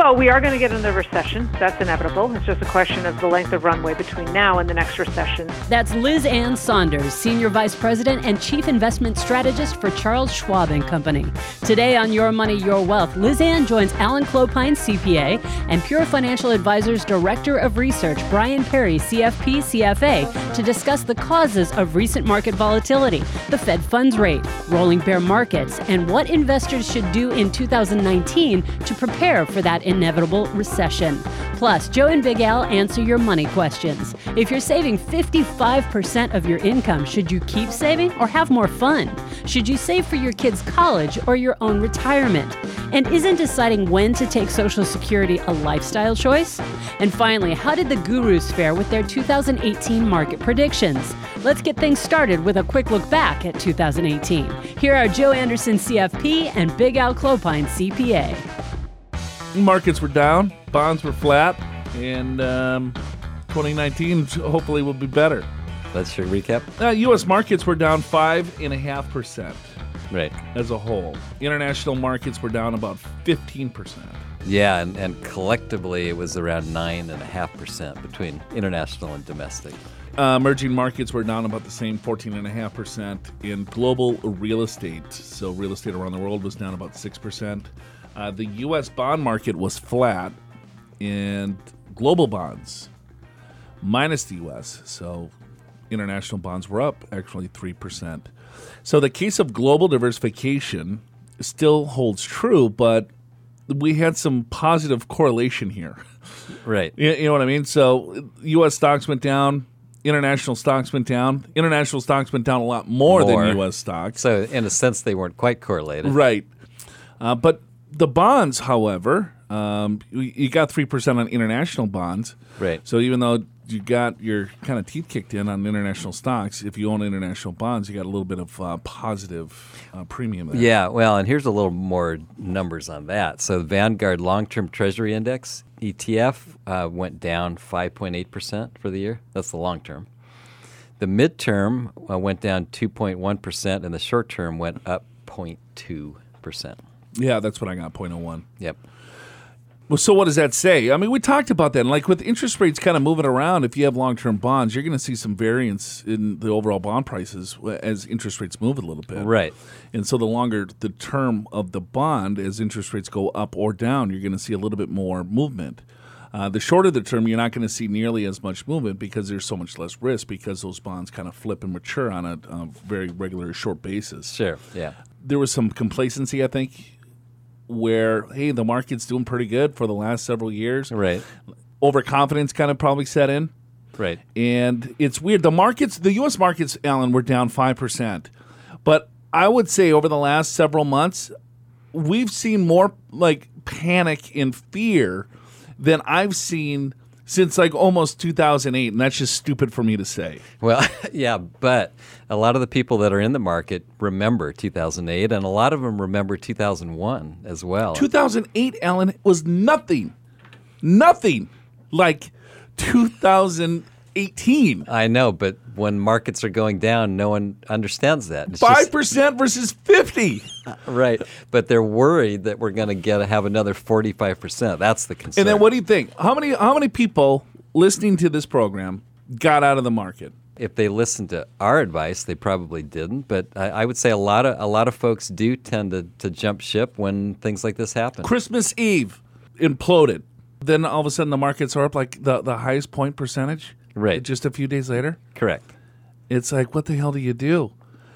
Well, we are going to get another recession. That's inevitable. It's just a question of the length of runway between now and the next recession. That's Liz Ann Sonders, Senior Vice President and Chief Investment Strategist for Charles Schwab and Company. Today on Your Money, Your Wealth, Liz Ann joins Alan Clopine, CPA, and Pure Financial Advisors Director of Research, Brian Perry, CFP CFA, to discuss the causes of recent market volatility, the Fed funds rate, rolling bear markets, and what investors should do in 2019 to prepare for that inevitable recession. Plus, Joe and Big Al answer your money questions. If you're saving 55% of your income, should you keep saving or have more fun? Should you save for your kids' college or your own retirement? And isn't deciding when to take Social Security a lifestyle choice? And finally, how did the gurus fare with their 2018 market predictions? Let's get things started with a quick look back at 2018. Here are Joe Anderson, CFP, and Big Al Clopine, CPA markets were down, bonds were flat, and um, 2019 hopefully will be better. Your recap. Uh, U.S. markets were down five and a half percent. Right. As a whole, international markets were down about 15 percent. Yeah, and, and collectively it was around nine and a half percent between international and domestic. Uh, emerging markets were down about the same 14.5% in global real estate. So, real estate around the world was down about 6%. Uh, the U.S. bond market was flat, and global bonds minus the U.S. So international bonds were up actually 3%. So the case of global diversification still holds true, but we had some positive correlation here. Right. You, you know what I mean? So U.S. stocks went down, international stocks went down. International stocks went down a lot more, more. than U.S. stocks. So in a sense, they weren't quite correlated. Right. Uh, but the bonds, however, um, you got three percent on international bonds. Right. So even though you got your kind of teeth kicked in on international stocks, if you own international bonds, you got a little bit of uh, positive uh, premium there. Yeah. Well, and here's a little more numbers on that. So Vanguard Long Term Treasury Index ETF uh, went down 5.8 percent for the year. That's the long term. The midterm uh, went down 2.1 percent, and the short term went up 0.2 percent. Yeah, that's what I got. 0.01. Yep. Well, so what does that say? I mean, we talked about that. And like with interest rates kind of moving around, if you have long term bonds, you're going to see some variance in the overall bond prices as interest rates move a little bit. Right. And so the longer the term of the bond, as interest rates go up or down, you're going to see a little bit more movement. Uh, the shorter the term, you're not going to see nearly as much movement because there's so much less risk because those bonds kind of flip and mature on a, a very regular short basis. Sure. Yeah. There was some complacency, I think, where hey, the market's doing pretty good for the last several years. Right. Overconfidence kind of probably set in. Right. And it's weird. The markets, the U.S. markets, Alan, were down five percent, but I would say over the last several months, we've seen more like panic and fear than I've seen since like almost 2008 and that's just stupid for me to say. Well yeah but a lot of the people that are in the market remember 2008 and a lot of them remember 2001 as well. 2008 alan was nothing nothing like 2000 18. I know, but when markets are going down, no one understands that. It's 5% just, versus 50. right. But they're worried that we're going to get have another 45%. That's the concern. And then what do you think? How many how many people listening to this program got out of the market? If they listened to our advice, they probably didn't. But I, I would say a lot of a lot of folks do tend to, to jump ship when things like this happen. Christmas Eve imploded. Then all of a sudden the markets are up like the, the highest point percentage Right. Just a few days later. Correct. It's like, what the hell do you do?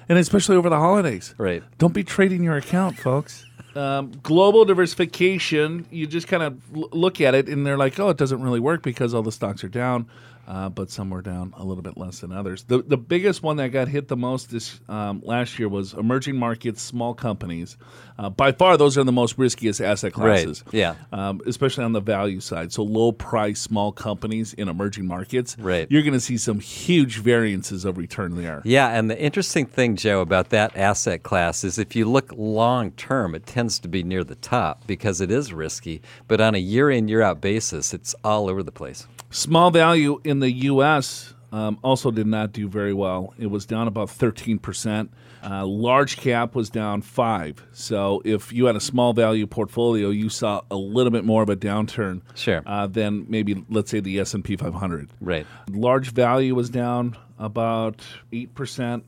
And especially over the holidays. Right. Don't be trading your account, folks. Um, global diversification, you just kind of l- look at it and they're like, oh, it doesn't really work because all the stocks are down uh, but some were down a little bit less than others. The the biggest one that got hit the most this um, last year was emerging markets, small companies. Uh, by far, those are the most riskiest asset classes. Right. Yeah. Um, especially on the value side. So low price, small companies in emerging markets. Right. You're going to see some huge variances of return there. Yeah, and the interesting thing, Joe, about that asset class is if you look long term, it tends to be near the top because it is risky. But on a year in, year out basis, it's all over the place. Small value in the U.S. um, also did not do very well. It was down about 13%. Uh, large cap was down 5 So if you had a small value portfolio, you saw a little bit more of a downturn sure. uh, than maybe, let's say, the S&P 500. Right. Large value was down about 8%.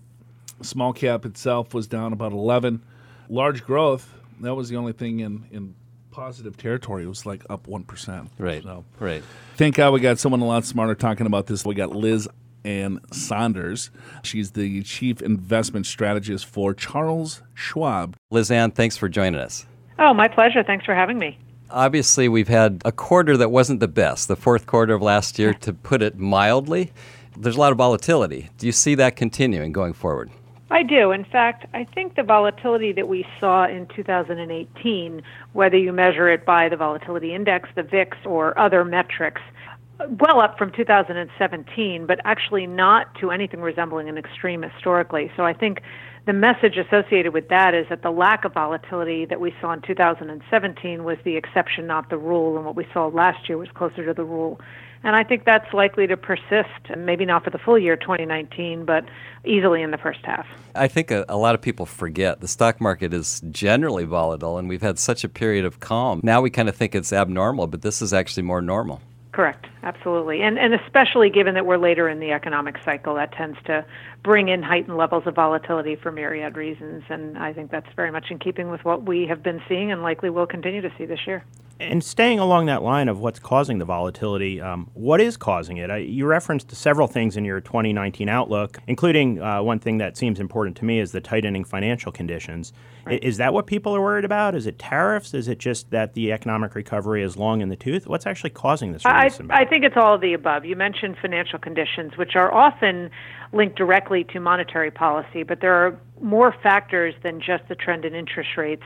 Small cap itself was down about 11 Large growth, that was the only thing in, in positive territory. It was like up 1%. Right. So Right. thank God we got someone a lot smarter talking about this. We got Liz Ann Sonders. She's the chief investment strategist for Charles Schwab. Liz Ann, thanks for joining us. Oh, my pleasure. Thanks for having me. Obviously, we've had a quarter that wasn't the best, the fourth quarter of last year, to put it mildly. There's a lot of volatility. Do you see that continuing going forward? I do. In fact, I think the volatility that we saw in 2018, whether you measure it by the volatility index, the VIX, or other metrics, well up from 2017, but actually not to anything resembling an extreme historically. So I think the message associated with that is that the lack of volatility that we saw in 2017 was the exception, not the rule, and what we saw last year was closer to the rule. And I think that's likely to persist, maybe not for the full year 2019, but easily in the first half. I think a, a, lot of people forget the stock market is generally volatile, and we've had such a period of calm. Now we kind of think it's abnormal, but this is actually more normal. Correct, absolutely. And, and especially given that we're later in the economic cycle, that tends to bring in heightened levels of volatility for myriad reasons. And I think that's very much in keeping with what we have been seeing and likely will continue to see this year. And staying along that line of what's causing the volatility, um, what is causing it? I, you referenced several things in your 2019 outlook, including uh, one thing that seems important to me is the tightening financial conditions. Right. Is that what people are worried about? Is it tariffs? Is it just that the economic recovery is long in the tooth? What's actually causing this? I, I think it's all of the above. You mentioned financial conditions, which are often linked directly to monetary policy, but there are more factors than just the trend in interest rates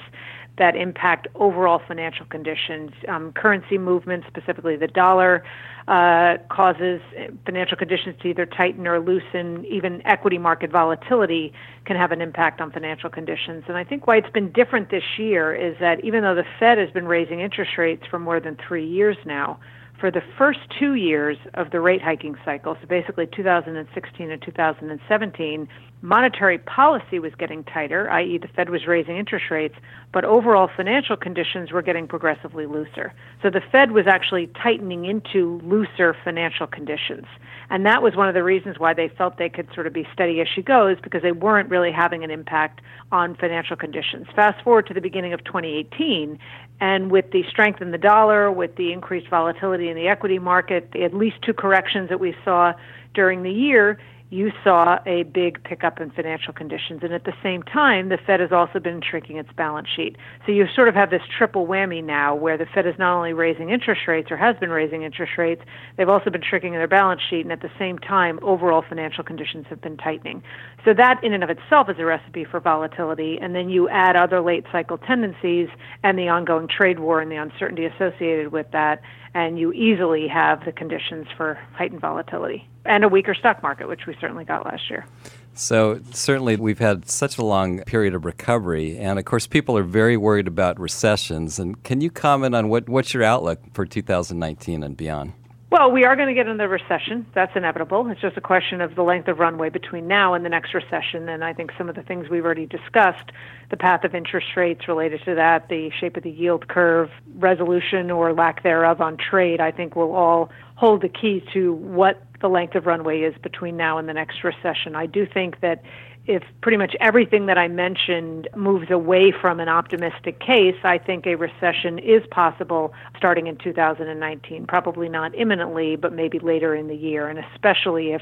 that impact overall financial conditions. Um, currency movements, specifically the dollar, uh, causes financial conditions to either tighten or loosen. Even equity market volatility can have an impact on financial conditions. And I think why it's been different this year is that even though the Fed has been raising interest rates for more than three years now, for the first two years of the rate hiking cycle, so basically 2016 and 2017, monetary policy was getting tighter, i.e., the Fed was raising interest rates, but overall financial conditions were getting progressively looser. So the Fed was actually tightening into looser financial conditions. And that was one of the reasons why they felt they could sort of be steady as she goes because they weren't really having an impact on financial conditions. Fast forward to the beginning of 2018, and with the strength in the dollar, with the increased volatility in the equity market, at least two corrections that we saw during the year, you saw a big pickup in financial conditions. And at the same time, the Fed has also been shrinking its balance sheet. So you sort of have this triple whammy now where the Fed is not only raising interest rates or has been raising interest rates, they've also been shrinking their balance sheet. And at the same time, overall financial conditions have been tightening. So that in and of itself is a recipe for volatility. And then you add other late cycle tendencies and the ongoing trade war and the uncertainty associated with that and you easily have the conditions for heightened volatility and a weaker stock market, which we certainly got last year. So, certainly, we've had such a long period of recovery. And of course, people are very worried about recessions. And can you comment on what, what's your outlook for 2019 and beyond? Well, we are going to get into recession. That's inevitable. It's just a question of the length of runway between now and the next recession. And I think some of the things we've already discussed the path of interest rates related to that, the shape of the yield curve, resolution or lack thereof on trade I think will all hold the key to what the length of runway is between now and the next recession. I do think that if pretty much everything that I mentioned moves away from an optimistic case, I think a recession is possible starting in 2019. Probably not imminently, but maybe later in the year, and especially if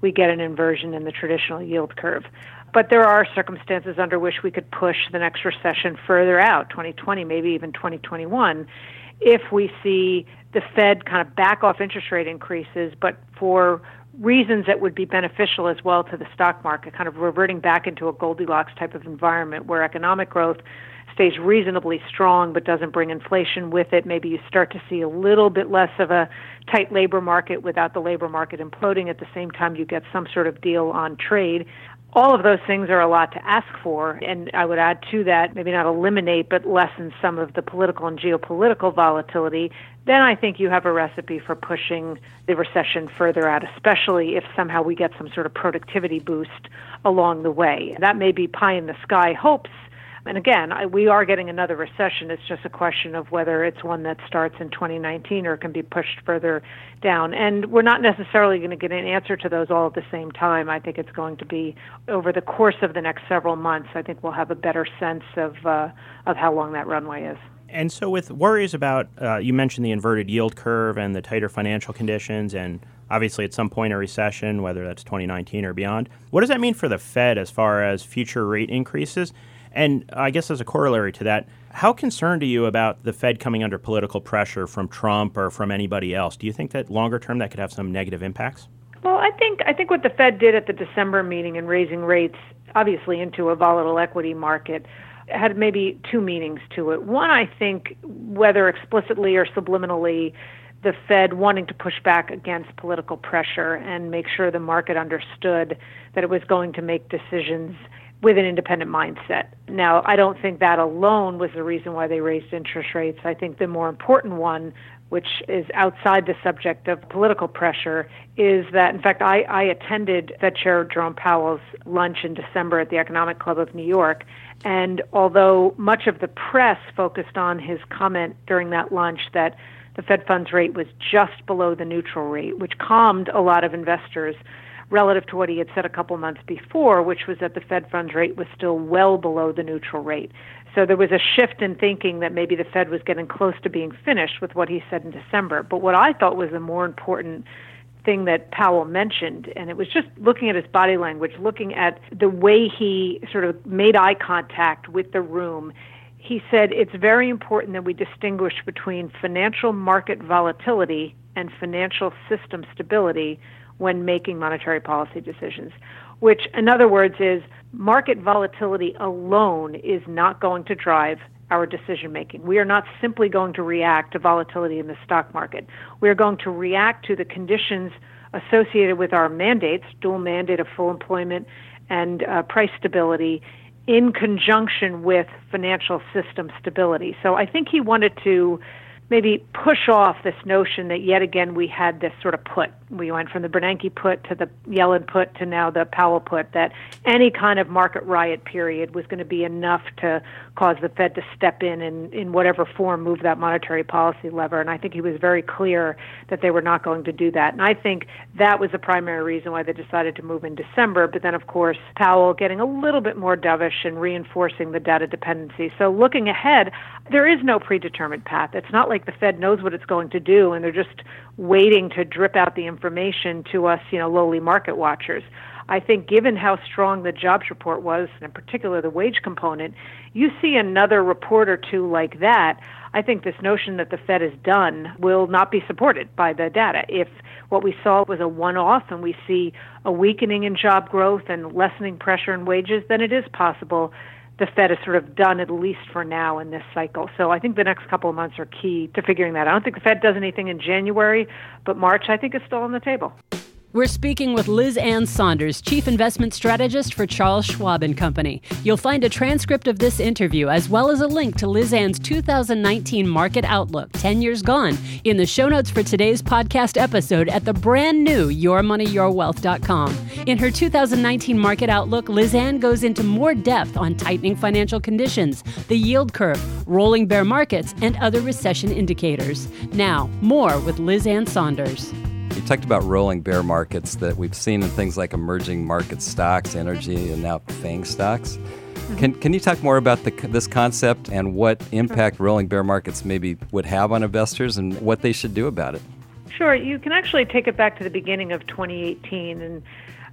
we get an inversion in the traditional yield curve. But there are circumstances under which we could push the next recession further out, 2020, maybe even 2021, if we see the Fed kind of back off interest rate increases, but for reasons that would be beneficial as well to the stock market, kind of reverting back into a Goldilocks type of environment where economic growth stays reasonably strong but doesn't bring inflation with it. Maybe you start to see a little bit less of a tight labor market without the labor market imploding. At the same time, you get some sort of deal on trade. All of those things are a lot to ask for. And I would add to that, maybe not eliminate, but lessen some of the political and geopolitical volatility. Then I think you have a recipe for pushing the recession further out, especially if somehow we get some sort of productivity boost along the way. That may be pie in the sky hopes and again, I, we are getting another recession. It's just a question of whether it's one that starts in 2019 or can be pushed further down. And we're not necessarily going to get an answer to those all at the same time. I think it's going to be over the course of the next several months. I think we'll have a better sense of uh, of how long that runway is. And so, with worries about, uh, you mentioned the inverted yield curve and the tighter financial conditions, and obviously at some point a recession, whether that's 2019 or beyond. What does that mean for the Fed as far as future rate increases? And I guess as a corollary to that, how concerned are you about the Fed coming under political pressure from Trump or from anybody else? Do you think that longer term that could have some negative impacts? Well, I think I think what the Fed did at the December meeting in raising rates, obviously into a volatile equity market, had maybe two meanings to it. One, I think, whether explicitly or subliminally, the Fed wanting to push back against political pressure and make sure the market understood that it was going to make decisions with an independent mindset. Now, I don't think that alone was the reason why they raised interest rates. I think the more important one, which is outside the subject of political pressure, is that, in fact, I, I attended Fed Chair Jerome Powell's lunch in December at the Economic Club of New York. And although much of the press focused on his comment during that lunch that the Fed funds rate was just below the neutral rate, which calmed a lot of investors relative to what he had said a couple months before, which was that the Fed funds rate was still well below the neutral rate. So there was a shift in thinking that maybe the Fed was getting close to being finished with what he said in December. But what I thought was the more important thing that Powell mentioned, and it was just looking at his body language, looking at the way he sort of made eye contact with the room. He said it's very important that we distinguish between financial market volatility and financial system stability when making monetary policy decisions, which, in other words, is market volatility alone is not going to drive our decision making. We are not simply going to react to volatility in the stock market. We are going to react to the conditions associated with our mandates, dual mandate of full employment and uh, price stability, in conjunction with financial system stability. So I think he wanted to maybe push off this notion that yet again we had this sort of put. We went from the Bernanke put to the Yellen put to now the Powell put that any kind of market riot period was going to be enough to cause the Fed to step in and in whatever form move that monetary policy lever. And I think he was very clear that they were not going to do that. And I think that was the primary reason why they decided to move in December. But then, of course, Powell getting a little bit more dovish and reinforcing the data dependency. So looking ahead, there is no predetermined path. It's not like the Fed knows what it's going to do and they're just waiting to drip out the information to us, you know, lowly market watchers. I think given how strong the jobs report was, and in particular the wage component, you see another report or two like that. I think this notion that the Fed is done will not be supported by the data. If what we saw was a one off and we see a weakening in job growth and lessening pressure in wages, then it is possible the Fed is sort of done at least for now in this cycle. So I think the next couple of months are key to figuring that. I don't think the Fed does anything in January, but March I think is still on the table. We're speaking with Liz Ann Sonders, Chief Investment Strategist for Charles Schwab and Company. You'll find a transcript of this interview as well as a link to Liz Ann's 2019 Market Outlook, 10 Years Gone, in the show notes for today's podcast episode at the brand new YourMoneyYourWealth.com. In her 2019 Market Outlook, Liz Ann goes into more depth on tightening financial conditions, the yield curve, rolling bear markets, and other recession indicators. Now, more with Liz Ann Sonders. You talked about rolling bear markets that we've seen in things like emerging market stocks, energy, and now FANG stocks. Mm-hmm. Can, can you talk more about the, this concept and what impact sure. rolling bear markets maybe would have on investors and what they should do about it? Sure. You can actually take it back to the beginning of 2018. And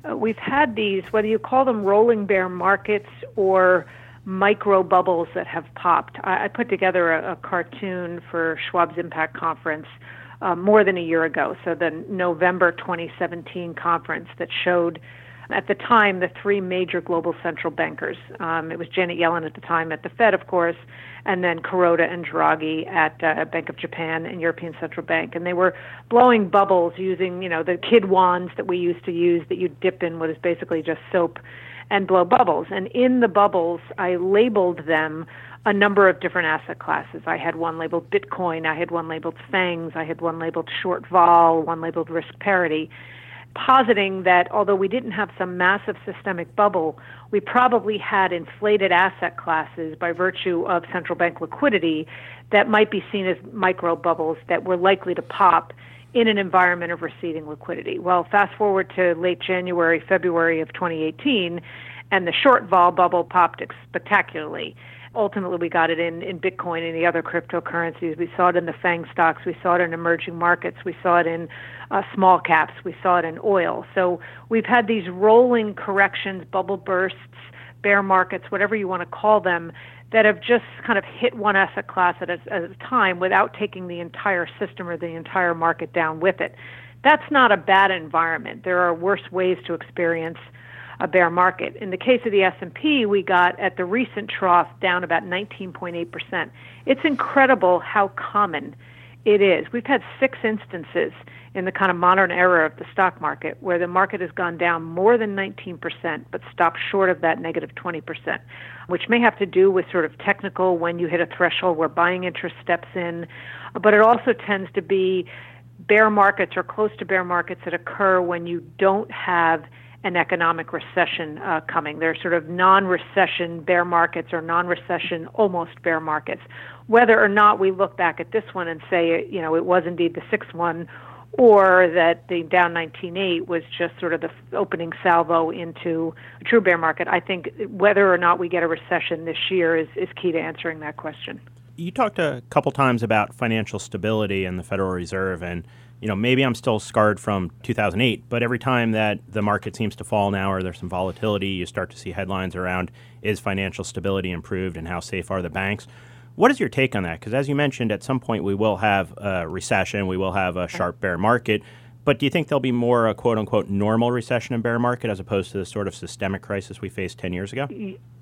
uh, we've had these, whether you call them rolling bear markets or micro bubbles that have popped. I, I put together a, a cartoon for Schwab's Impact Conference uh, more than a year ago. So the November 2017 conference that showed at the time the three major global central bankers. Um, it was Janet Yellen at the time at the Fed, of course, and then Kuroda and Draghi at uh, Bank of Japan and European Central Bank, and they were blowing bubbles using you know the kid wands that we used to use that you dip in what is basically just soap and blow bubbles. And in the bubbles, I labeled them a number of different asset classes. I had one labeled Bitcoin, I had one labeled FANGs, I had one labeled short vol, one labeled risk parity, positing that although we didn't have some massive systemic bubble, we probably had inflated asset classes by virtue of central bank liquidity that might be seen as micro bubbles that were likely to pop in an environment of receding liquidity. Well, fast forward to late January, February of 2018, and the short vol bubble popped spectacularly. Ultimately, we got it in, in Bitcoin and the other cryptocurrencies. We saw it in the FANG stocks. We saw it in emerging markets. We saw it in uh, small caps. We saw it in oil. So we've had these rolling corrections, bubble bursts, bear markets, whatever you want to call them, that have just kind of hit one asset class at a, at a time without taking the entire system or the entire market down with it. That's not a bad environment. There are worse ways to experience a bear market. In the case of the S&P, we got at the recent trough down about 19.8%. It's incredible how common it is. We've had six instances in the kind of modern era of the stock market where the market has gone down more than 19% but stopped short of that negative 20%, which may have to do with sort of technical when you hit a threshold where buying interest steps in, but it also tends to be bear markets or close to bear markets that occur when you don't have an economic recession uh, coming. They're sort of non recession bear markets or non recession almost bear markets. Whether or not we look back at this one and say, you know, it was indeed the sixth one, or that the down 19.8 was just sort of the opening salvo into a true bear market. I think whether or not we get a recession this year is, is key to answering that question. You talked a couple times about financial stability and the Federal Reserve, and you know, maybe I'm still scarred from 2008, but every time that the market seems to fall now or there's some volatility, you start to see headlines around is financial stability improved and how safe are the banks? What is your take on that? Because as you mentioned, at some point we will have a recession, we will have a sharp bear market. But do you think there'll be more a quote unquote normal recession and bear market as opposed to the sort of systemic crisis we faced 10 years ago?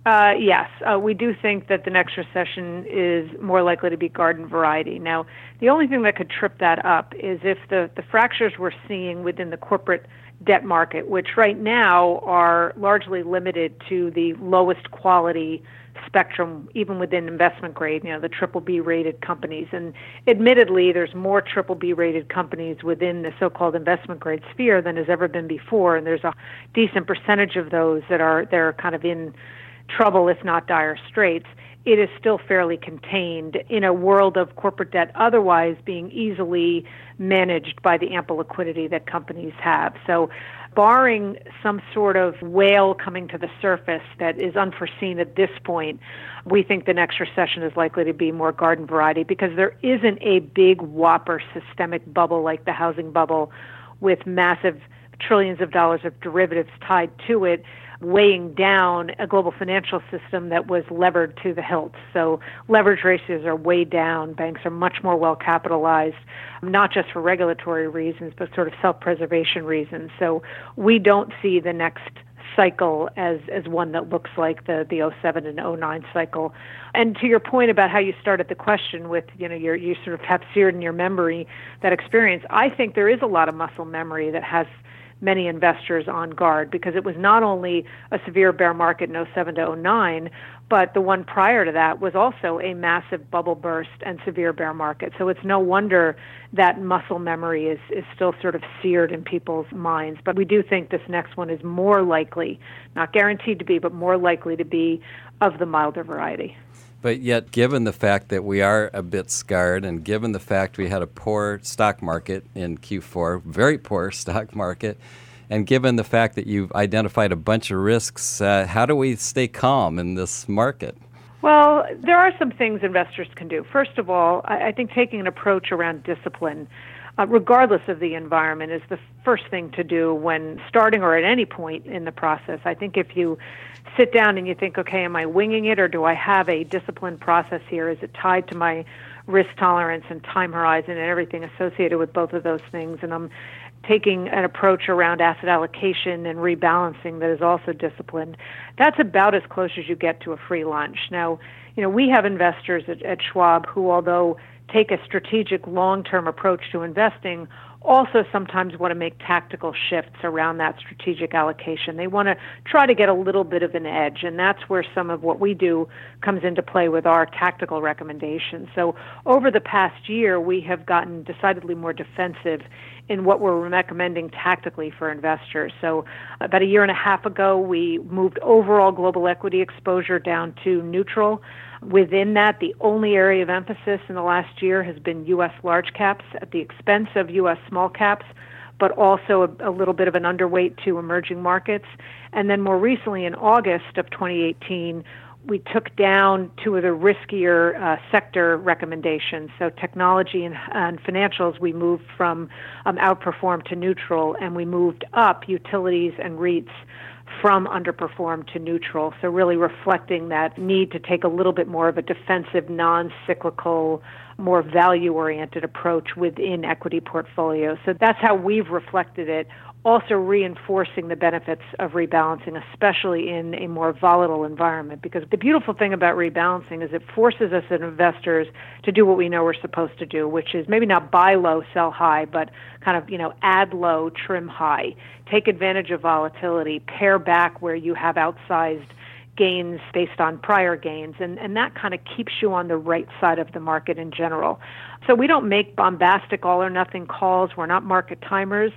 Uh, yes, uh, we do think that the next recession is more likely to be garden variety. Now, the only thing that could trip that up is if the, the fractures we're seeing within the corporate debt market, which right now are largely limited to the lowest quality spectrum, even within investment grade, you know, the triple B rated companies. And admittedly, there's more triple B rated companies within the so called investment grade sphere than has ever been before. And there's a decent percentage of those that are they're kind of in trouble, if not dire straits. It is still fairly contained in a world of corporate debt otherwise being easily managed by the ample liquidity that companies have. So barring some sort of whale coming to the surface that is unforeseen at this point, we think the next recession is likely to be more garden variety because there isn't a big whopper systemic bubble like the housing bubble with massive trillions of dollars of derivatives tied to it weighing down a global financial system that was levered to the hilt. So leverage ratios are way down. Banks are much more well capitalized, not just for regulatory reasons, but sort of self preservation reasons. So we don't see the next cycle as as one that looks like the the 07 and 09 cycle. And to your point about how you started the question with, you know, you you sort of have seared in your memory that experience, I think there is a lot of muscle memory that has many investors on guard because it was not only a severe bear market in 07 to 09, but the one prior to that was also a massive bubble burst and severe bear market. So it's no wonder that muscle memory is, is still sort of seared in people's minds. But we do think this next one is more likely, not guaranteed to be, but more likely to be of the milder variety. But yet, given the fact that we are a bit scarred, and given the fact we had a poor stock market in Q4, very poor stock market, and given the fact that you've identified a bunch of risks, uh, how do we stay calm in this market? Well, there are some things investors can do. First of all, I, I think taking an approach around discipline, uh, regardless of the environment, is the first thing to do when starting or at any point in the process. I think if you sit down and you think, okay, am I winging it or do I have a disciplined process here? Is it tied to my risk tolerance and time horizon and everything associated with both of those things? And I'm taking an approach around asset allocation and rebalancing that is also disciplined. That's about as close as you get to a free lunch. Now, you know, we have investors at, at Schwab who, although take a strategic long term approach to investing, also sometimes want to make tactical shifts around that strategic allocation. They want to try to get a little bit of an edge, and that's where some of what we do comes into play with our tactical recommendations. So, over the past year, we have gotten decidedly more defensive in what we're recommending tactically for investors. So, about a year and a half ago, we moved overall global equity exposure down to neutral. Within that, the only area of emphasis in the last year has been U.S. large caps at the expense of U.S. small caps, but also a, a, little bit of an underweight to emerging markets. And then more recently, in August of 2018, we took down two of the riskier uh, sector recommendations. So technology and, and financials, we moved from um, outperform to neutral, and we moved up utilities and REITs from underperform to neutral. So really reflecting that need to take a little bit more of a defensive, non-cyclical, more value-oriented approach within equity portfolios. So that's how we've reflected it also reinforcing the benefits of rebalancing, especially in a more volatile environment. Because the beautiful thing about rebalancing is it forces us as investors to do what we know we're supposed to do, which is maybe not buy low, sell high, but kind of, you know, add low, trim high. Take advantage of volatility, pare back where you have outsized gains based on prior gains, and, and that kind of keeps you on the right side of the market in general. So we don't make bombastic all or nothing calls. We're not market timers.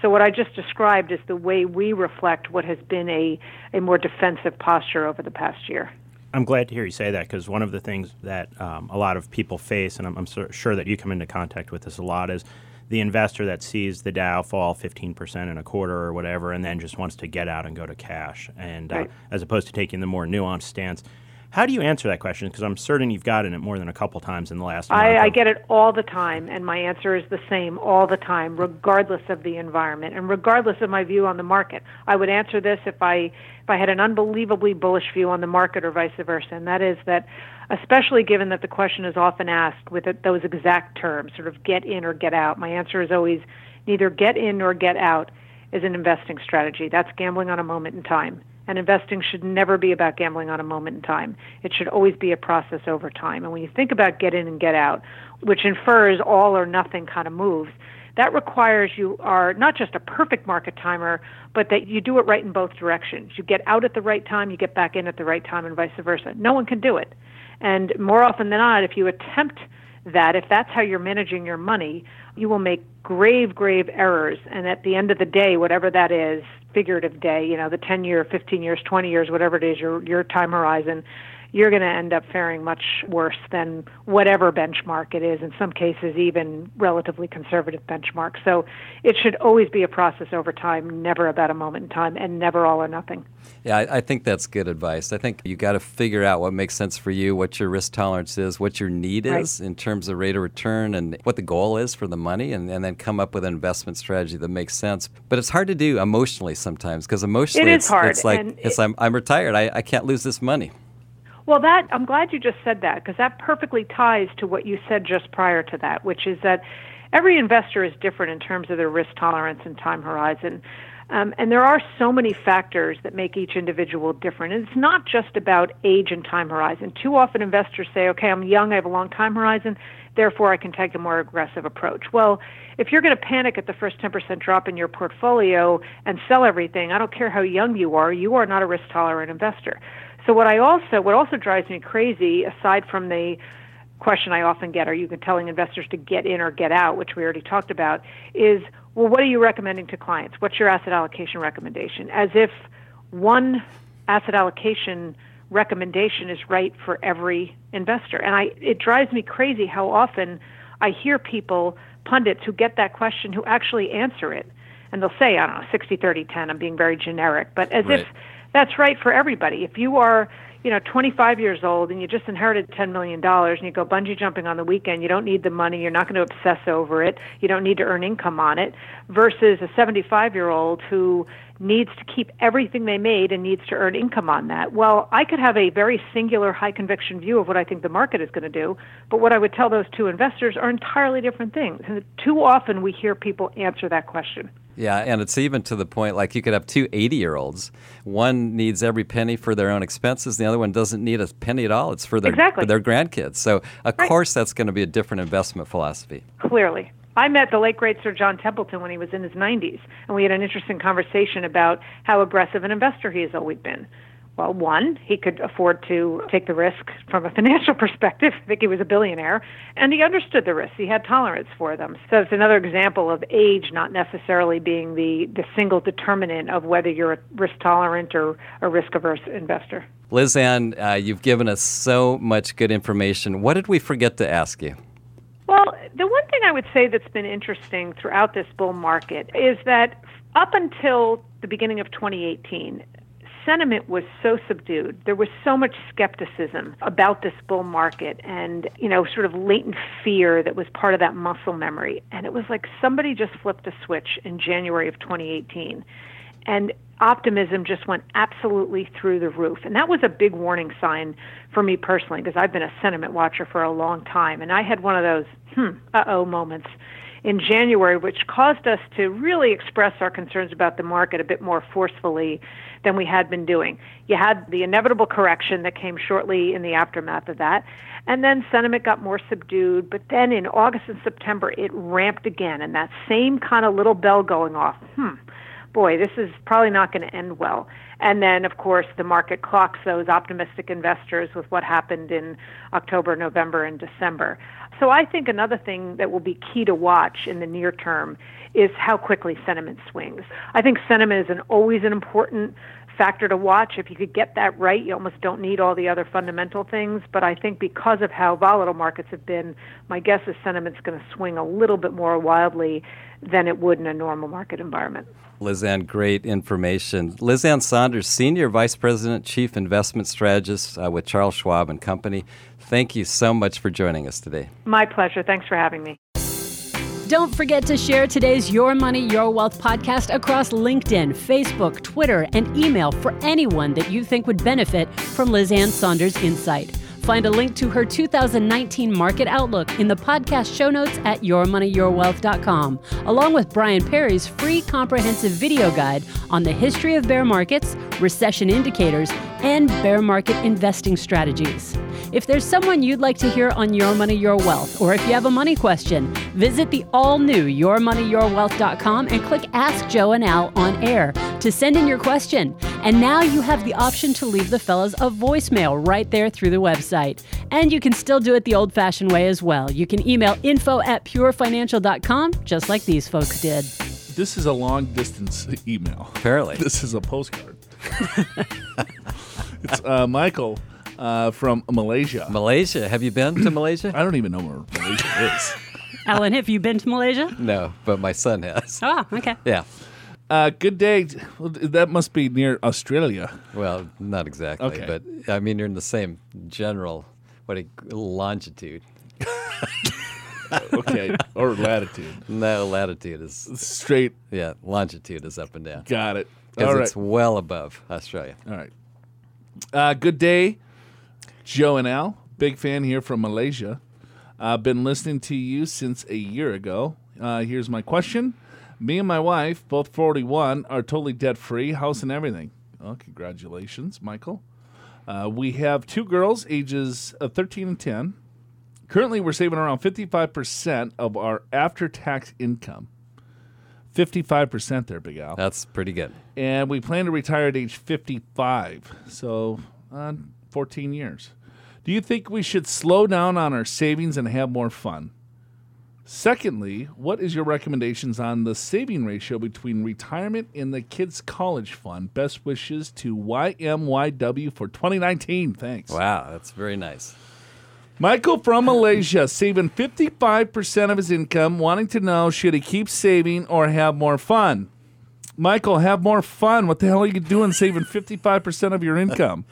So what I just described is the way we reflect what has been a, a more defensive posture over the past year. I'm glad to hear you say that because one of the things that um, a lot of people face, and I'm, I'm so sure that you come into contact with this a lot, is the investor that sees the Dow fall 15% in a quarter or whatever and then just wants to get out and go to cash, and uh, right. uh, as opposed to taking the more nuanced stance. How do you answer that question? Because I'm certain you've gotten it more than a couple times in the last. I, I get it all the time, and my answer is the same all the time, regardless of the environment and regardless of my view on the market. I would answer this if I if I had an unbelievably bullish view on the market, or vice versa, and that is that, especially given that the question is often asked with those exact terms, sort of get in or get out. My answer is always neither get in nor get out is an investing strategy. That's gambling on a moment in time and investing should never be about gambling on a moment in time. It should always be a process over time. And when you think about get in and get out, which infers all or nothing kind of moves, that requires you are not just a perfect market timer, but that you do it right in both directions. You get out at the right time, you get back in at the right time, and vice versa. No one can do it. And more often than not, if you attempt that, if that's how you're managing your money, you will make grave, grave errors. And at the end of the day, whatever that is, figurative day, you know, the 10 year, 15 years, 20 years, whatever it is, your, your time horizon, you're going to end up faring much worse than whatever benchmark it is, in some cases, even relatively conservative benchmarks. So it should always be a process over time, never about a moment in time, and never all or nothing. Yeah, I, I think that's good advice. I think you got to figure out what makes sense for you, what your risk tolerance is, what your need right. is in terms of rate of return, and what the goal is for the money, and, and then come up with an investment strategy that makes sense. But it's hard to do emotionally sometimes because emotionally it it's, hard. it's like it's, I'm, I'm retired. I, I can't lose this money. Well, that I'm glad you just said that because that perfectly ties to what you said just prior to that, which is that every investor is different in terms of their risk tolerance and time horizon. Um, and there are so many factors that make each individual different. And it's not just about age and time horizon. Too often investors say, okay, I'm young, I have a long time horizon, therefore I can take a more aggressive approach. Well, if you're going to panic at the first 10% drop in your portfolio and sell everything, I don't care how young you are, you are not a risk tolerant investor. So what I also what also drives me crazy, aside from the question I often get, are you telling investors to get in or get out, which we already talked about, is well, what are you recommending to clients? What's your asset allocation recommendation? As if one asset allocation recommendation is right for every investor. And I it drives me crazy how often I hear people pundits who get that question who actually answer it. And they'll say, I don't know, 60 30 10, I'm being very generic, but as right. if that's right for everybody. If you are, you know, 25 years old and you just inherited 10 million dollars and you go bungee jumping on the weekend, you don't need the money, you're not going to obsess over it, you don't need to earn income on it, versus a 75 year old who needs to keep everything they made and needs to earn income on that. Well, I could have a very singular high conviction view of what I think the market is going to do, but what I would tell those two investors are entirely different things. And too often we hear people answer that question. Yeah, and it's even to the point like you could have two 80 year olds. One needs every penny for their own expenses, the other one doesn't need a penny at all. It's for their, exactly. for their grandkids. So, of right. course, that's going to be a different investment philosophy. Clearly. I met the late great Sir John Templeton when he was in his 90s, and we had an interesting conversation about how aggressive an investor he has always been. Well, one, he could afford to take the risk from a financial perspective. I think he was a billionaire, and he understood the risks. He had tolerance for them. So it's another example of age not necessarily being the, the single determinant of whether you're a risk tolerant or a risk averse investor. Liz Ann, uh, you've given us so much good information. What did we forget to ask you? Well, the one thing I would say that's been interesting throughout this bull market is that up until the beginning of 2018, sentiment was so subdued. There was so much skepticism about this bull market and, you know, sort of latent fear that was part of that muscle memory. And it was like somebody just flipped a switch in January of 2018. And optimism just went absolutely through the roof. And that was a big warning sign for me personally because I've been a sentiment watcher for a long time. And I had one of those, hmm, uh oh moments in January, which caused us to really express our concerns about the market a bit more forcefully than we had been doing. You had the inevitable correction that came shortly in the aftermath of that, and then sentiment got more subdued. But then in August and September, it ramped again, and that same kind of little bell going off. Hmm, boy, this is probably not going to end well. And then, of course, the market clocks those optimistic investors with what happened in October, November, and December. So I think another thing that will be key to watch in the near term is how quickly sentiment swings. I think sentiment is an, always an important factor to watch. If you could get that right, you almost don't need all the other fundamental things. But I think because of how volatile markets have been, my guess is sentiment's going to swing a little bit more wildly than it would in a normal market environment. Liz Ann, great information. Liz Ann Sonders, Senior Vice President, Chief Investment Strategist uh, with Charles Schwab and Company. Thank you so much for joining us today. My pleasure. Thanks for having me. Don't forget to share today's Your Money, Your Wealth podcast across LinkedIn, Facebook, Twitter, and email for anyone that you think would benefit from Liz Ann Sonders' insight. Find a link to her 2019 market outlook in the podcast show notes at yourmoneyyourwealth.com, along with Brian Perry's free comprehensive video guide on the history of bear markets, recession indicators, and bear market investing strategies. If there's someone you'd like to hear on Your Money, Your Wealth, or if you have a money question, visit the all new yourmoneyyourwealth.com and click Ask Joe and Al on air to send in your question. And now you have the option to leave the fellas a voicemail right there through the website. And you can still do it the old fashioned way as well. You can email info at purefinancial.com, just like these folks did. This is a long distance email. Apparently. This is a postcard. it's uh, Michael uh, from Malaysia. Malaysia. Have you been to Malaysia? I don't even know where Malaysia is. Alan, have you been to Malaysia? No, but my son has. Oh, okay. Yeah. Uh, good day. Well, that must be near Australia. Well, not exactly, Okay. but I mean, you're in the same general what a longitude. Okay, or latitude. No, latitude is Straight. yeah, longitude is up and down Got it. because All right. it's well above Australia. All right. Uh, good day, Joe and Al. Big fan here from Malaysia. I've been listening to you since a year ago. Uh, here's my question. Me and my wife, both 41, are totally debt free, house and everything. Oh, congratulations, Michael. Uh, we have two girls, ages uh, 13 and 10. Currently, we're saving around 55% of our after tax income. 55% there, Big Al. That's pretty good. and we plan to retire at age 55 so uh, 14 years. Do you think we should slow down on our savings and have more fun? Secondly what is your recommendations on the saving ratio between retirement and the kids college fund? Best wishes to ymyw for 2019 thanks. Wow, that's very nice. Michael from Malaysia saving 55% of his income, wanting to know should he keep saving or have more fun? Michael, have more fun. What the hell are you doing saving 55% of your income?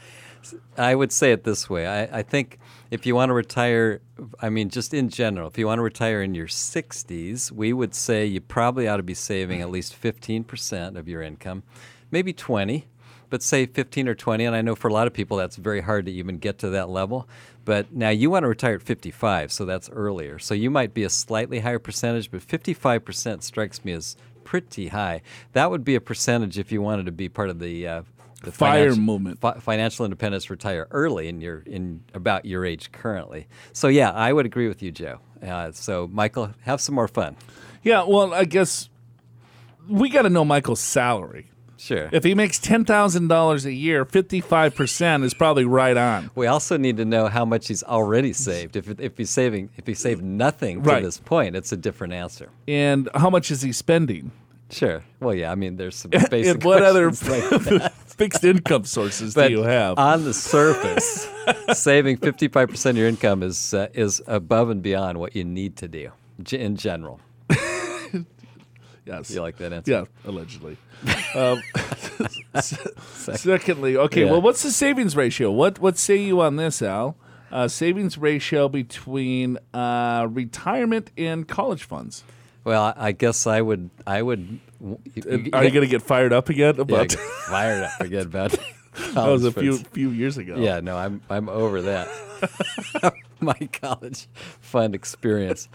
I would say it this way. I, I think if you want to retire, I mean, just in general, if you want to retire in your 60s, we would say you probably ought to be saving at least 15% of your income, maybe 20, but say 15 or 20. And I know for a lot of people that's very hard to even get to that level. But now you want to retire at 55, so that's earlier. So you might be a slightly higher percentage, but 55% strikes me as pretty high. That would be a percentage if you wanted to be part of the uh, the Fire movement. fi- financial independence, retire early, and you're in about your age currently. So yeah, I would agree with you, Joe. Uh, so Michael, have some more fun. Yeah, well, I guess we got to know Michael's salary. Sure. If he makes ten thousand dollars a year, fifty-five percent is probably right on. we also need to know how much he's already saved. If, if he's saving, if he saved nothing Right. to this point, it's a different answer. And how much is he spending? Sure. Well, yeah. I mean, there's some basic. and what other questions like that. fixed income sources do you have? on the surface, saving 55% of your income is uh, is above and beyond what you need to do in general. Yes. You like that answer? Yeah, allegedly. um, secondly, okay, Yeah. well, what's the savings ratio? What what say you on this, Al? Uh, savings ratio between uh, retirement and college funds. Well, I, guess I would I would. you- you- Are you going to get fired up again about? get fired up again about that was a few funds. few years ago. Yeah, no, I'm I'm over that. My college fund experience.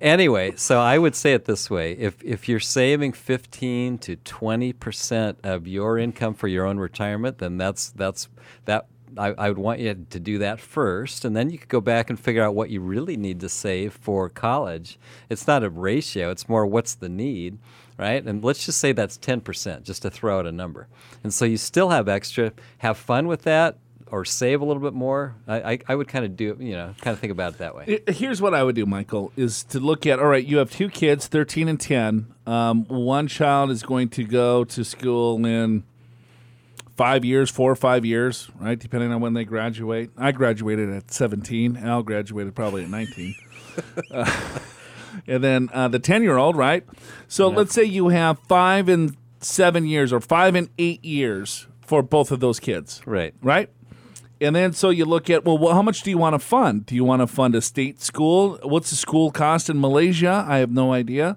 Anyway, so I would say it this way: if if you're saving 15 to 20 percent of your income for your own retirement, then that's that's that. I, I would want you to do that first, and then you could go back and figure out what you really need to save for college. It's not a ratio; it's more what's the need, right? And let's just say that's 10 percent, just to throw out a number. And so you still have extra. Have fun with that or save a little bit more. I, I, I would kind of do, you know, kind of think about it that way. Here's what I would do, Michael, is to look at all right, you have two kids, 13 and 10. Um, one child is going to go to school in five years, four or five years, right? Depending on when they graduate. I graduated at 17. Al graduated probably at 19. Uh, and then uh, the 10 year old, right? So let's say you have five and seven years or five and eight years for both of those kids Right. right? And then so you look at well, how much do you want to fund? Do you want to fund a state school? What's the school cost in Malaysia? I have no idea.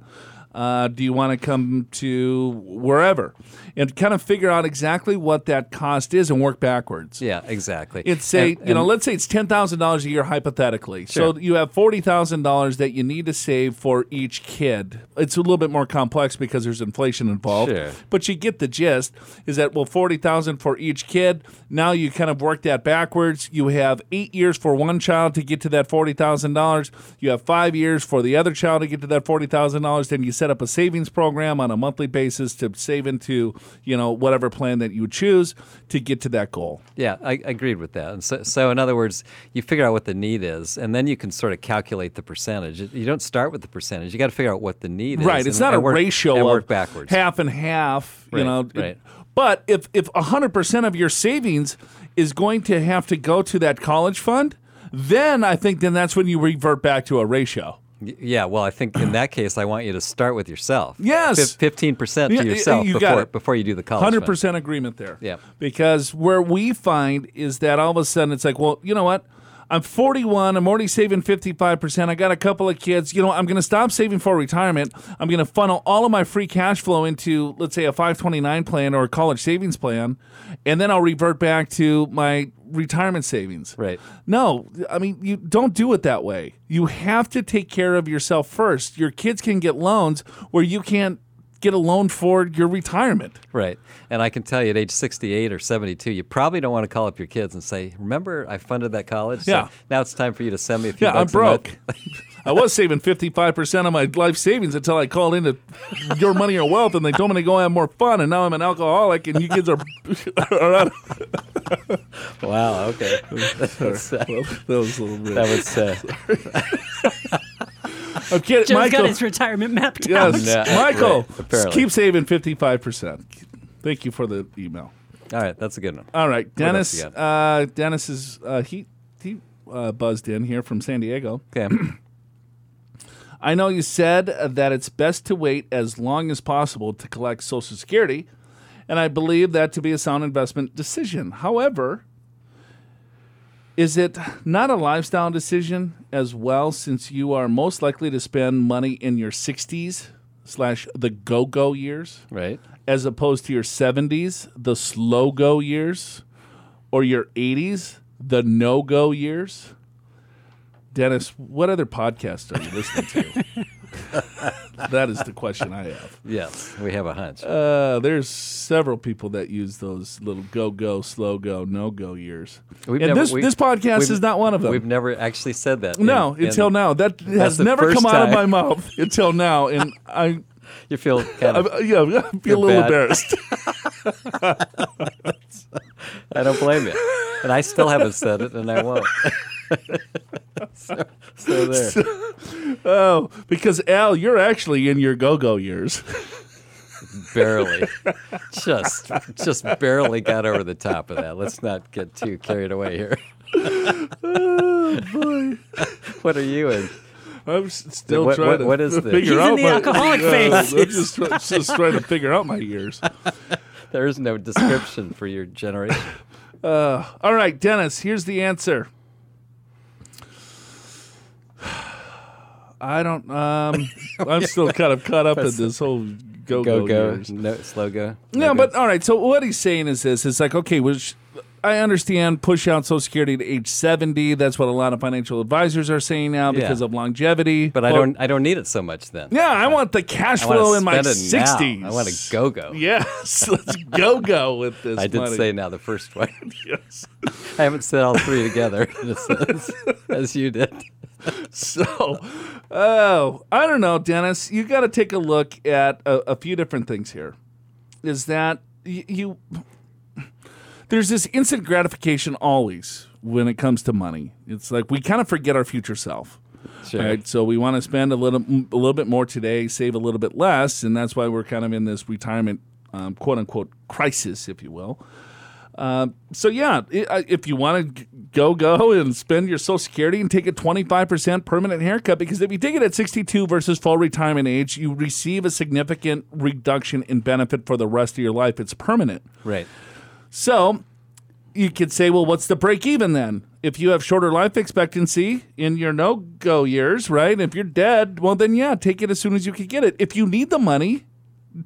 Uh, do you want to come to wherever and kind of figure out exactly what that cost is and work backwards? Yeah, exactly. It's say And- you know, let's say it's ten thousand dollars a year hypothetically. Sure. So you have forty thousand dollars that you need to save for each kid. It's a little bit more complex because there's inflation involved. Sure. But you get the gist. Is that well forty thousand for each kid? Now you kind of work that backwards. You have eight years for one child to get to that forty thousand dollars. You have five years for the other child to get to that forty thousand dollars. Then you set up a savings program on a monthly basis to save into you know whatever plan that you choose to get to that goal. Yeah, I, I agreed with that. And so, so, in other words, you figure out what the need is, and then you can sort of calculate the percentage. You don't start with the percentage. You got to figure out what the need is. Right. It's and- not and a work- ratio and of work backwards. half and half, you know. right. But if if 100% of your savings is going to have to go to that college fund, then I think then that's when you revert back to a ratio. Yeah, well, I think in that case, I want you to start with yourself. Yes. fifteen percent to yourself you before before you do the college. Hundred percent agreement there. Yeah. Because where we find is that all of a sudden it's like, well, you know what? I'm 41. I'm already saving 55%. I got a couple of kids. You know, I'm going to stop saving for retirement. I'm going to funnel all of my free cash flow into, let's say, a 529 plan or a college savings plan, and then I'll revert back to my retirement savings. Right. No, I mean, you don't do it that way. You have to take care of yourself first. Your kids can get loans where you can't get a loan for your retirement. Right. And I can tell you at age 68 or 72, you probably don't want to call up your kids and say, Remember, I funded that college? So Yeah. now it's time for you to send me a few Yeah, I'm bucks a month." broke. I was saving 55% of my life savings until I called into Your Money, Your Wealth and they told me to go have more fun. And now I'm an alcoholic and you kids are. are out of- Wow, okay. That's, uh, well, that was a little bit. that was uh, I'm kidding. Joe's Michael. got his retirement mapped out. Yes. Yeah, Michael, right, keep saving 55%. Thank you for the email. all right. That's a good one. All right, Dennis. Uh, Dennis is uh, he he uh, buzzed in here from San Diego. Okay. I know you said that it's best to wait as long as possible to collect Social Security, and I believe that to be a sound investment decision. However, is it not a lifestyle decision as well, since you are most likely to spend money in your 60s slash the go go years? right. as opposed to your 70s, the slow go years, or your 80s, the no go years? Dennis, what other podcasts are you listening to? that is the question I have. Yes, we have a hunch. Uh, there's several people that use those little go go, slow go, no go years. We've and never- this this podcast is not one of them. We've never actually said that. no, in- in- until now. That has never come out of my mouth until now, and I, You feel kind I yeah, I feel a little bad. embarrassed. I don't blame you. And I still haven't said it, and I won't. so, so there. oh, because Al, you're actually in your go go years. barely, just just barely got over the top of that. Let's not get too carried away here. Boy. What are you in? I'm still What- trying what- to what is this? figure He's out in the my, alcoholic Yeah, phase. I'm just, just trying to figure out my years. There is no description for your generation. Uh, all right, Dennis, here's the answer. I don't. Um, I'm still kind of caught up in this whole go Go go no slow go. No, go. but all right. So what he's saying is this: it's like okay, which I understand push out Social Security to age 70. That's what a lot of financial advisors are saying now because Yeah. of longevity. but I don't I don't need it so much then. Yeah, I want the cash flow in my spend it now. 60s. I want to go go. Yes, let's go go with this. I did money. say now the first one. yes. I haven't said all three together a sense, as you did. So, oh, I don't know, Dennis. You got to take a look at a, a few different things here. Is that y- you? There's this instant gratification always when it comes to money. It's like we kind of forget our future self. Sure. Right, so we want to spend a little, a little bit more today, save a little bit less, and that's why we're kind of in this retirement, um, quote unquote, crisis, if you will. Um, so yeah, uh, if you want to go go and spend your Social Security and take a twenty five percent permanent haircut, because if you take it at sixty two versus full retirement age, you receive a significant reduction in benefit for the rest of your life. It's permanent. Right. So you could say, well, what's the break even then? If you have shorter life expectancy in your no go years, right? If you're dead, well, then yeah, take it as soon as you can get it. If you need the money,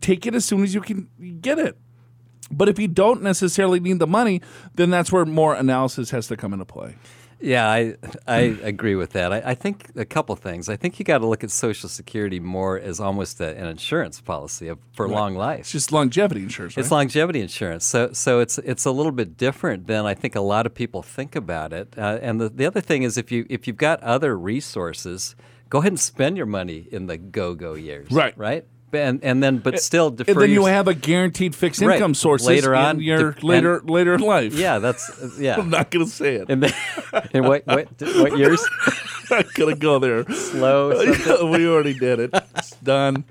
take it as soon as you can get it. But if you don't necessarily need the money, then that's where more analysis has to come into play. Yeah, I I agree with that. I, I think a couple things. I think you got to look at Social Security more as almost a, an insurance policy of, for long life. It's just longevity insurance, right? It's longevity insurance, so so it's it's a little bit different than I think a lot of people think about it. Uh, and the, the other thing is, if you if you've got other resources, go ahead and spend your money in the go go years. Right. right, and and then but eh, still defer. and then you have a guaranteed fixed Right. income sources Later in on, your dep- later later in life. yeah, that's yeah. I'm not going to say it. and then, in what what what years? I'm not to go there. Slow. something? we already did it. It's done.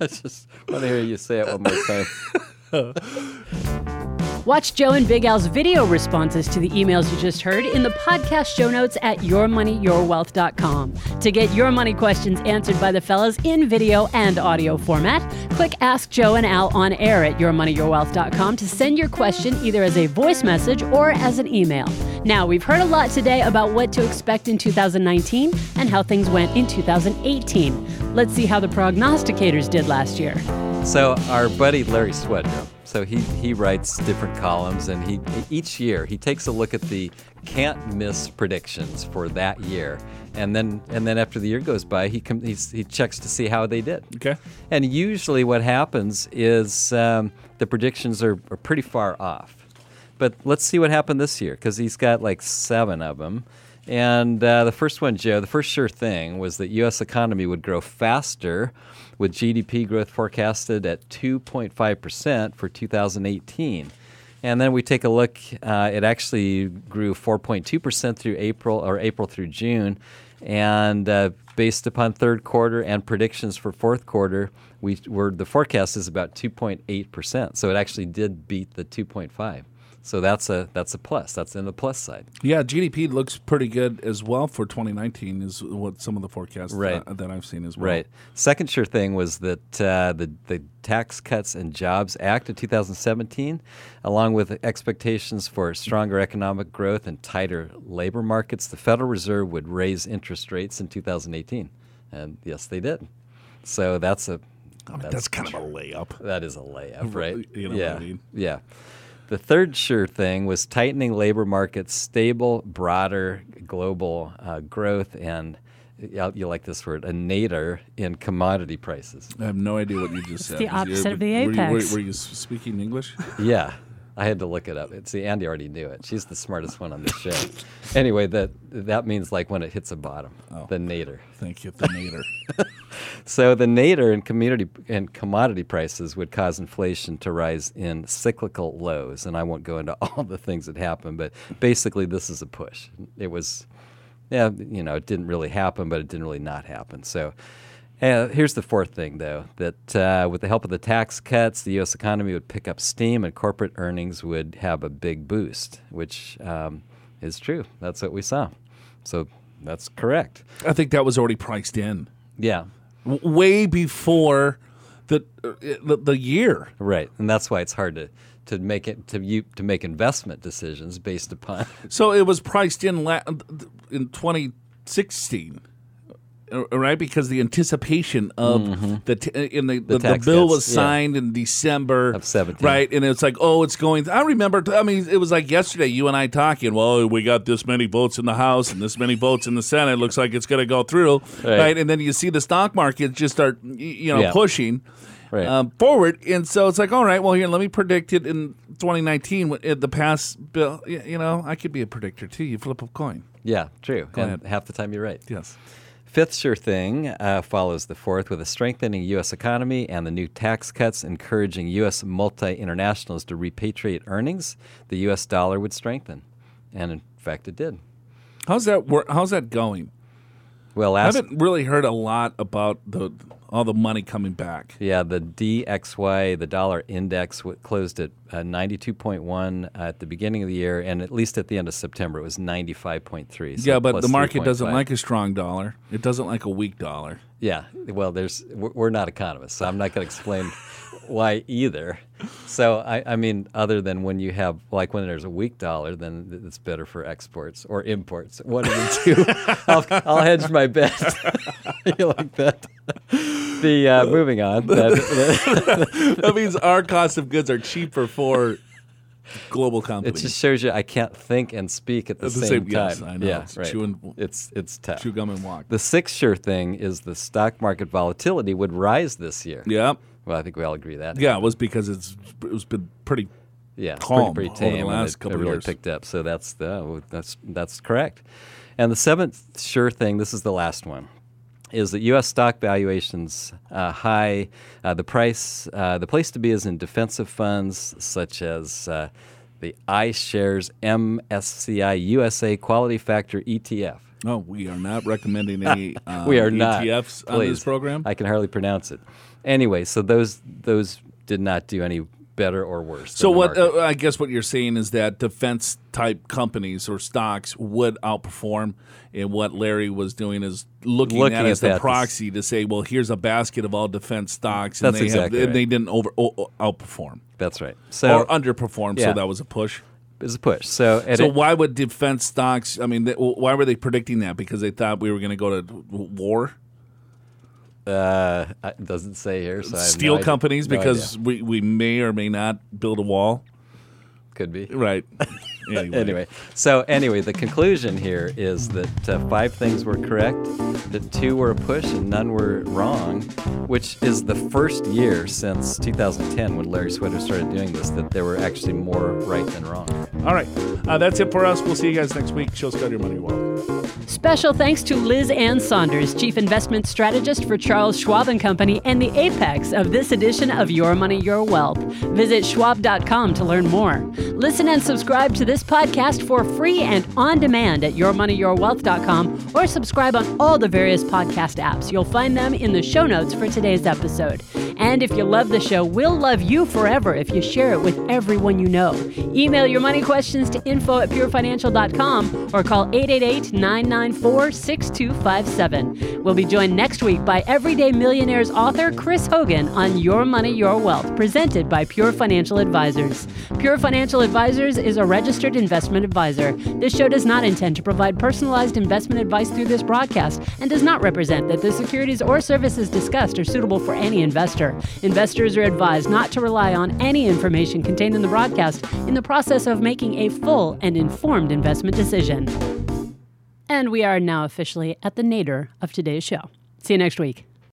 I just want to hear you say it one more time. Watch Joe and Big Al's video responses to the emails you just heard in the podcast show notes at yourmoneyyourwealth.com. To get your money questions answered by the fellas in video and audio format, click Ask Joe and Al on air at yourmoneyyourwealth.com to send your question either as a voice message or as an email. Now, we've heard a lot today about what to expect in 2019 and how things went in 2018. Let's see how the prognosticators did last year. So our buddy Larry Swedroe, so he, he writes different columns, and he each year he takes a look at the can't miss predictions for that year, and then and then after the year goes by, he com- he's, he checks to see how they did. Okay. And usually what happens is um, the predictions are, are pretty far off. But let's see what happened this year because he's got like seven of them. And uh, the first one, Joe, the first sure thing was that U.S. economy would grow faster, with GDP growth forecasted at 2.5% for 2018. And then we take a look, uh, it actually grew 4.2% through April or April through June. And uh, based upon third quarter and predictions for fourth quarter, we were the forecast is about 2.8%. So it actually did beat the 2.5. So that's a that's a plus. That's in the plus side. Yeah, GDP looks pretty good as well for 2019. Is what some of the forecasts Right. uh, that I've seen as well. Right. Second sure thing was that uh, the the Tax Cuts and Jobs Act of 2017, along with expectations for stronger economic growth and tighter labor markets, the Federal Reserve would raise interest rates in 2018, and yes, they did. So that's a I mean, that's, kind of a layup. that is a layup, right? You know what yeah. I mean? Yeah. The third sure thing was tightening labor markets, stable, broader global uh, growth, and you you like this word, a nadir in commodity prices. I have no idea what you just said. the opposite of the were you- were- apex. Were, you speaking English? Yeah, I had to look it up. See, Andy already knew it. She's the smartest one on the show. anyway, that that means like when it hits a bottom, oh. the nadir. Thank you, the nadir. So the nadir in community and commodity prices would cause inflation to rise in cyclical lows, and I won't go into all the things that happen, but basically this is a push. It was, yeah, you know, it didn't really happen, but it didn't really not happen. So. Uh, here's the fourth thing, though, that uh, with the help of the tax cuts, the U.S. economy would pick up steam and corporate earnings would have a big boost, which um, is true. That's what we saw. So that's correct. I think that was already priced in Yeah, w- way before the, uh, the the year. Right, and that's why it's hard to, to make it to you to make investment decisions based upon. So it was priced in la- in 2016. Uh, Right, because the anticipation of the t- in the the, the, tax bill cuts, was yeah. signed in December Of 17. right? And it's like, oh, it's going. I remember. I mean, it was like yesterday. You and I talking. Well, we got this many votes in the House and this many votes in the Senate. It Looks like it's going to go through, right. Right. And then you see the stock market just start, you know, Yeah. pushing Right. um, forward. And so it's like, all right, well, here, let me predict it in 2019 at the past bill. You know, I could be a predictor too. You flip a coin. yeah, true. half the time you're right. Yes. Fifth sure thing uh, follows the fourth with a strengthening U.S. economy and the new tax cuts encouraging U.S. multi internationals to repatriate earnings. The U.S. dollar would strengthen, and in fact, it did. How's that work? How's that going? Well, I haven't really heard a lot about the all the money coming back. Yeah, the DXY, the dollar index, w- closed at uh, 92.1 at the beginning of the year, and at least at the end of September, it was 95.3. so yeah, but the market doesn't like a strong dollar. It doesn't like a weak dollar. Yeah, well, there's we're we're not economists, so I'm not going to explain why either. So I, I mean, other than when you have like when there's a weak dollar, then it's better for exports or imports. One of the two. I'll, I'll hedge my bet. you like that? The uh, moving on. That- that means our cost of goods are cheaper for global competition. It just shows you I can't think and speak at the, At the same, same- yes, time. I know. Yeah, It's right. it's it's tough. chew gum and walk. The sixth sure thing is the stock market volatility would rise this year. yeah, Well, I think we all agree that. yeah. It was because it's it was been pretty. yeah, calm pretty, over pretty the tame. and last it, couple it really years. picked up. So that's the that's that's correct. And the seventh sure thing. This is the last one. Is that U.S. stock valuations uh, high? Uh, the price, uh, the place to be is in defensive funds such as uh, the iShares MSCI USA Quality Factor ETF. Oh, we are not recommending any. Um, we are not ETFs on this program. I can hardly pronounce it. Anyway, so those those did not do any better or worse. so what? Uh, I guess what you're saying is that defense type companies or stocks would outperform, and what Larry was doing is looking, Looking at it as at the proxy to say, well, here's a basket of all defense stocks, and they exactly have, right. and they didn't over outperform That's right. So or underperform, so that was a push. it was a push. So, So it- why would defense stocks? I mean, th- why were they predicting that? Because they thought we were going to go to war, uh, it doesn't say here. So have no steel idea- companies, no because we, we may or may not build a wall. could be. Right. Anyway. Anyway, so anyway, the conclusion here is that uh, five things were correct, that two were a push and none were wrong, which is the first year since 2010 when Larry Swedroe started doing this that there were actually more right than wrong. All right. Uh, that's it for us. We'll see you guys next week. Show Scott your money well. Special thanks to Liz Ann Sonders, Chief Investment Strategist for Charles Schwab and Company, and the apex of this edition of Your Money, Your Wealth. Visit schwab.com to learn more. Listen and subscribe to this podcast for free and on demand at yourmoneyyourwealth.com or subscribe on all the various podcast apps. You'll find them in the show notes for today's episode. And if you love the show, we'll love you forever if you share it with everyone you know. Email your money questions to info at purefinancial.com or call 888 994 6257. We'll be joined next week by Everyday Millionaires author Chris Hogan on Your Money, Your Wealth, presented by Pure Financial Advisors. Pure Financial Advisors is a registered investment advisor. This show does not intend to provide personalized investment advice through this broadcast and does not represent that the securities or services discussed are suitable for any investor. Investors are advised not to rely on any information contained in the broadcast in the process of making a full and informed investment decision. And we are now officially at the nadir of today's show. See you next week.